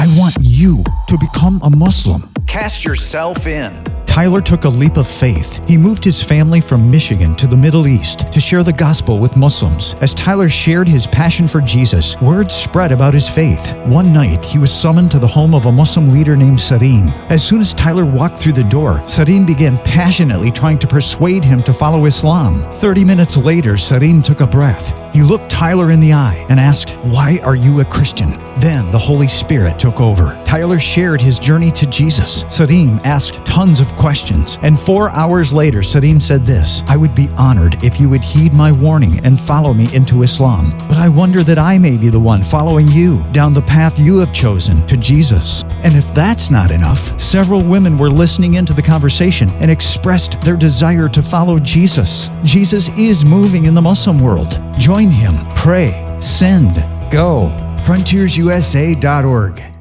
I want you to become a Muslim. Cast yourself in. Tyler took a leap of faith. He moved his family from Michigan to the Middle East to share the gospel with Muslims. As Tyler shared his passion for Jesus, word spread about his faith. One night, he was summoned to the home of a Muslim leader named Sadim. As soon as Tyler walked through the door, Sadim began passionately trying to persuade him to follow Islam. Thirty minutes later, Sadim took a breath. He looked Tyler in the eye and asked, Why are you a Christian? Then the Holy Spirit took over. Tyler shared his journey to Jesus. Sadim asked tons of questions. And four hours later, Sadim said this I would be honored if you would heed my warning and follow me into Islam. But I wonder that I may be the one following you down the path you have chosen to Jesus. And if that's not enough, several women were listening into the conversation and expressed their desire to follow Jesus. Jesus is moving in the Muslim world. Join him, pray, send, go. FrontiersUSA.org.